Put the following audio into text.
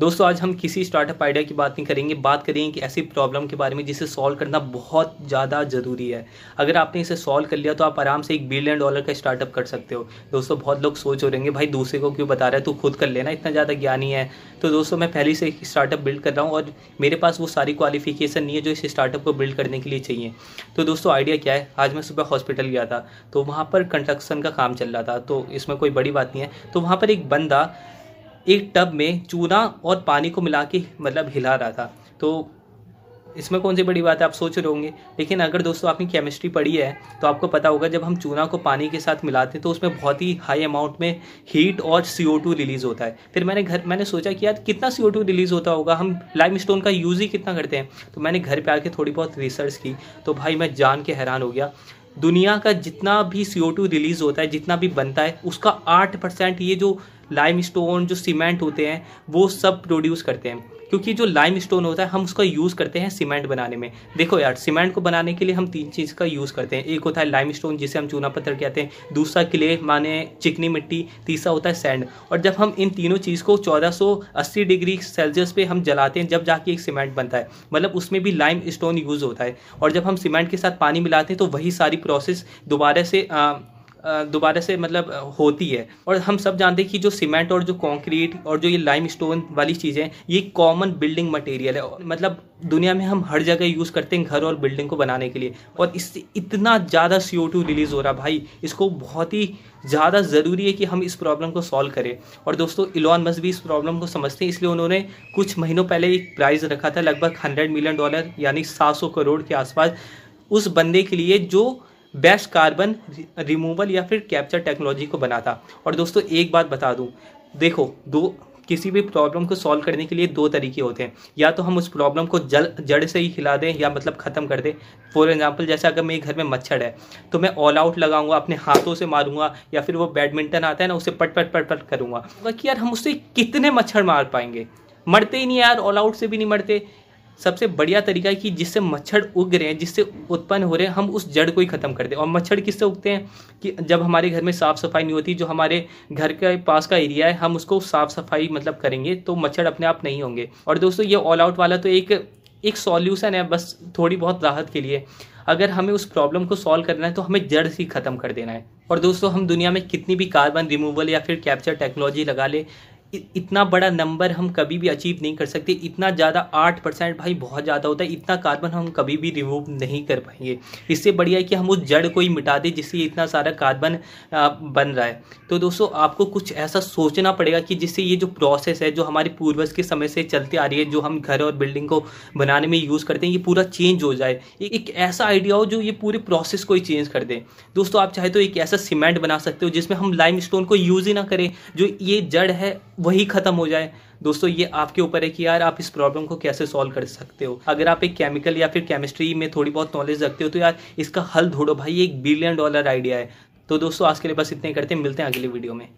दोस्तों, आज हम किसी स्टार्टअप आइडिया की बात नहीं करेंगे। बात करेंगे कि ऐसी प्रॉब्लम के बारे में जिसे सॉल्व करना बहुत ज़्यादा ज़रूरी है। अगर आपने इसे सॉल्व कर लिया तो आप आराम से एक बिलियन डॉलर का स्टार्टअप कर सकते हो। दोस्तों, बहुत लोग सोच हो रहेंगे भाई, दूसरे को क्यों बता रहा है? तू खुद कर लेना, इतना ज़्यादा ज्ञानी है। तो दोस्तों, मैं पहले से स्टार्टअप बिल्ड कर रहा हूँ और मेरे पास वो सारी क्वालिफिकेशन नहीं है जो इस स्टार्टअप को बिल्ड करने के लिए चाहिए। तो दोस्तों आइडिया क्या है? आज मैं सुबह हॉस्पिटल गया था तो वहाँ पर कंस्ट्रक्शन का काम चल रहा था। तो इसमें कोई बड़ी बात नहीं है। तो वहाँ पर एक बंदा एक टब में चूना और पानी को मिला के मतलब हिला रहा था। तो इसमें कौन सी बड़ी बात है? आप सोच रहे होंगे। लेकिन अगर दोस्तों आपने केमिस्ट्री पढ़ी है तो आपको पता होगा जब हम चूना को पानी के साथ मिलाते हैं तो उसमें बहुत ही हाई अमाउंट में हीट और सी रिलीज़ होता है। फिर मैंने घर, मैंने सोचा कि यार कितना सी रिलीज़ होता होगा? हम लाइम स्टोन का यूज़ ही कितना करते हैं? तो मैंने घर पर आके थोड़ी बहुत रिसर्च की तो भाई मैं जान के हैरान हो गया। दुनिया का जितना भी सी रिलीज़ होता है, जितना भी बनता है, उसका आठ परसेंट ये जो लाइम स्टोन जो सीमेंट होते हैं वो सब प्रोड्यूस करते हैं। क्योंकि जो लाइम स्टोन होता है हम उसका यूज़ करते हैं सीमेंट बनाने में। देखो यार सीमेंट को बनाने के लिए हम तीन चीज़ का यूज़ करते हैं। एक होता है लाइम स्टोन जिसे हम चूना पत्थर कहते हैं। दूसरा क्ले माने चिकनी मिट्टी। तीसरा होता है सैंड और जब हम इन तीनों चीज़ को 1480 डिग्री सेल्सियस पे हम जलाते हैं जब जाके एक सीमेंट बनता है। मतलब उसमें भी लाइम स्टोन यूज़ होता है। और जब हम सीमेंट के साथ पानी मिलाते हैं तो वही सारी प्रोसेस दोबारा से आ, दोबारा से मतलब होती है। और हम सब जानते हैं कि जो सीमेंट और जो कंक्रीट और जो ये लाइम स्टोन वाली चीज़ें ये कॉमन बिल्डिंग मटेरियल है। मतलब दुनिया में हम हर जगह यूज़ करते हैं घर और बिल्डिंग को बनाने के लिए। और इससे इतना ज़्यादा सी रिलीज़ हो रहा भाई। इसको बहुत ही ज़्यादा ज़रूरी है कि हम इस प्रॉब्लम को सॉल्व करें। और दोस्तों इलॉन मस्क भी इस प्रॉब्लम को समझते हैं, इसलिए उन्होंने कुछ महीनों पहले एक प्राइज़ रखा था, लगभग हंड्रेड मिलियन डॉलर यानी सात सौ करोड़ के आसपास। उस बंदे के लिए जो बेस्ट कार्बन रिमूवल या फिर कैप्चर टेक्नोलॉजी को बना था और दोस्तों, एक बात बता दूँ। देखो, दो, किसी भी प्रॉब्लम को सॉल्व करने के लिए दो तरीके होते हैं। या तो हम उस प्रॉब्लम को जल, जड़ से ही खिला दें या मतलब ख़त्म कर दें। फॉर एग्जांपल जैसे अगर मेरे घर में मच्छर है तो मैं ऑल आउट लगाऊँगा, अपने हाथों से मारूँगा, या फिर वो बैडमिंटन आता है ना, उसे पट पट पट पट करूँगा। कि यार, हम उससे कितने मच्छर मार पाएँगे? मरते ही नहीं यार ऑल आउट से भी नहीं मरते। सबसे बढ़िया तरीका है कि जिससे मच्छर उग रहे हैं, जिससे उत्पन्न हो रहे हैं, हम उस जड़ को ही ख़त्म कर दें। और मच्छर किससे उगते हैं? कि जब हमारे घर में साफ़ सफ़ाई नहीं होती, जो हमारे घर के पास का एरिया है, हम उसको साफ़ सफ़ाई मतलब करेंगे तो मच्छर अपने आप नहीं होंगे। और दोस्तों, ये ऑल आउट वाला तो एक एक सॉल्यूशन है, बस थोड़ी बहुत राहत के लिए। अगर हमें उस प्रॉब्लम को सॉल्व करना है तो हमें जड़ से ख़त्म कर देना है। और दोस्तों, हम दुनिया में कितनी भी कार्बन रिमूवल या फिर कैप्चर टेक्नोलॉजी लगा ले इतना बड़ा नंबर हम कभी भी अचीव नहीं कर सकते। इतना ज़्यादा आठ परसेंट भाई बहुत ज़्यादा होता है। इतना कार्बन हम कभी भी रिमूव नहीं कर पाएँगे। इससे बढ़िया है कि हम उस जड़ को ही मिटा दें जिससे इतना सारा कार्बन बन रहा है। तो दोस्तों, आपको कुछ ऐसा सोचना पड़ेगा कि जिससे ये जो प्रोसेस है, जो हमारे पूर्वज के समय से चलती आ रही है, जो हम घर और बिल्डिंग को बनाने में यूज़ करते हैं, ये पूरा चेंज हो जाए। एक ऐसा आइडिया हो जो ये पूरे प्रोसेस को ही चेंज कर दे। दोस्तों, आप चाहे तो एक ऐसा सीमेंट बना सकते हो जिसमें हम लाइम को यूज़ ही ना करें। जो ये जड़ है वही ख़त्म हो जाए। दोस्तों, ये आपके ऊपर है कि यार आप इस प्रॉब्लम को कैसे सॉल्व कर सकते हो? अगर आप एक केमिकल या फिर केमिस्ट्री में थोड़ी बहुत नॉलेज रखते हो तो यार इसका हल ढूंढो भाई, एक बिलियन डॉलर आइडिया है। तो दोस्तों, आज के लिए बस इतने करते हैं। मिलते हैं अगले वीडियो में।